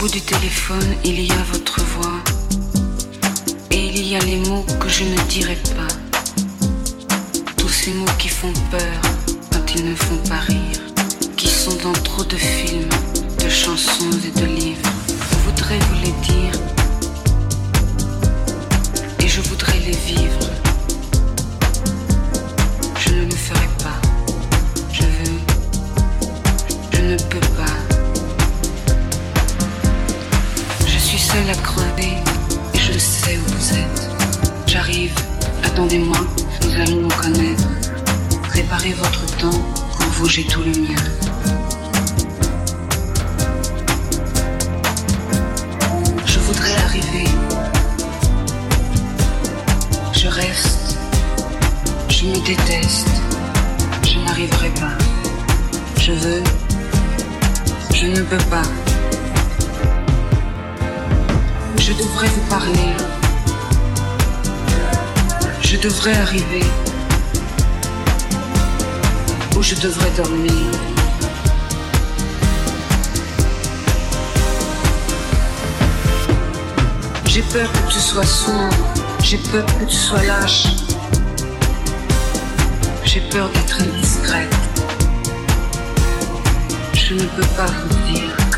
bout du téléphone, il y a votre voix. Et il y a les mots que je ne dirai pas. Tous ces mots qui font peur quand ils ne font pas rire. Qui sont dans trop de films, de chansons et de livres. Je sais où vous êtes. J'arrive, attendez-moi, nous allons nous connaître. Préparez votre temps, pour vous j'ai tout le mien. Je voudrais arriver. Je reste. Je me déteste. Je n'arriverai pas. Je veux. Je ne peux pas. Je devrais vous parler. Je devrais arriver. Ou je devrais dormir. J'ai peur que tu sois sourd. J'ai peur que tu sois lâche. J'ai peur d'être indiscrète. Je ne peux pas vous dire.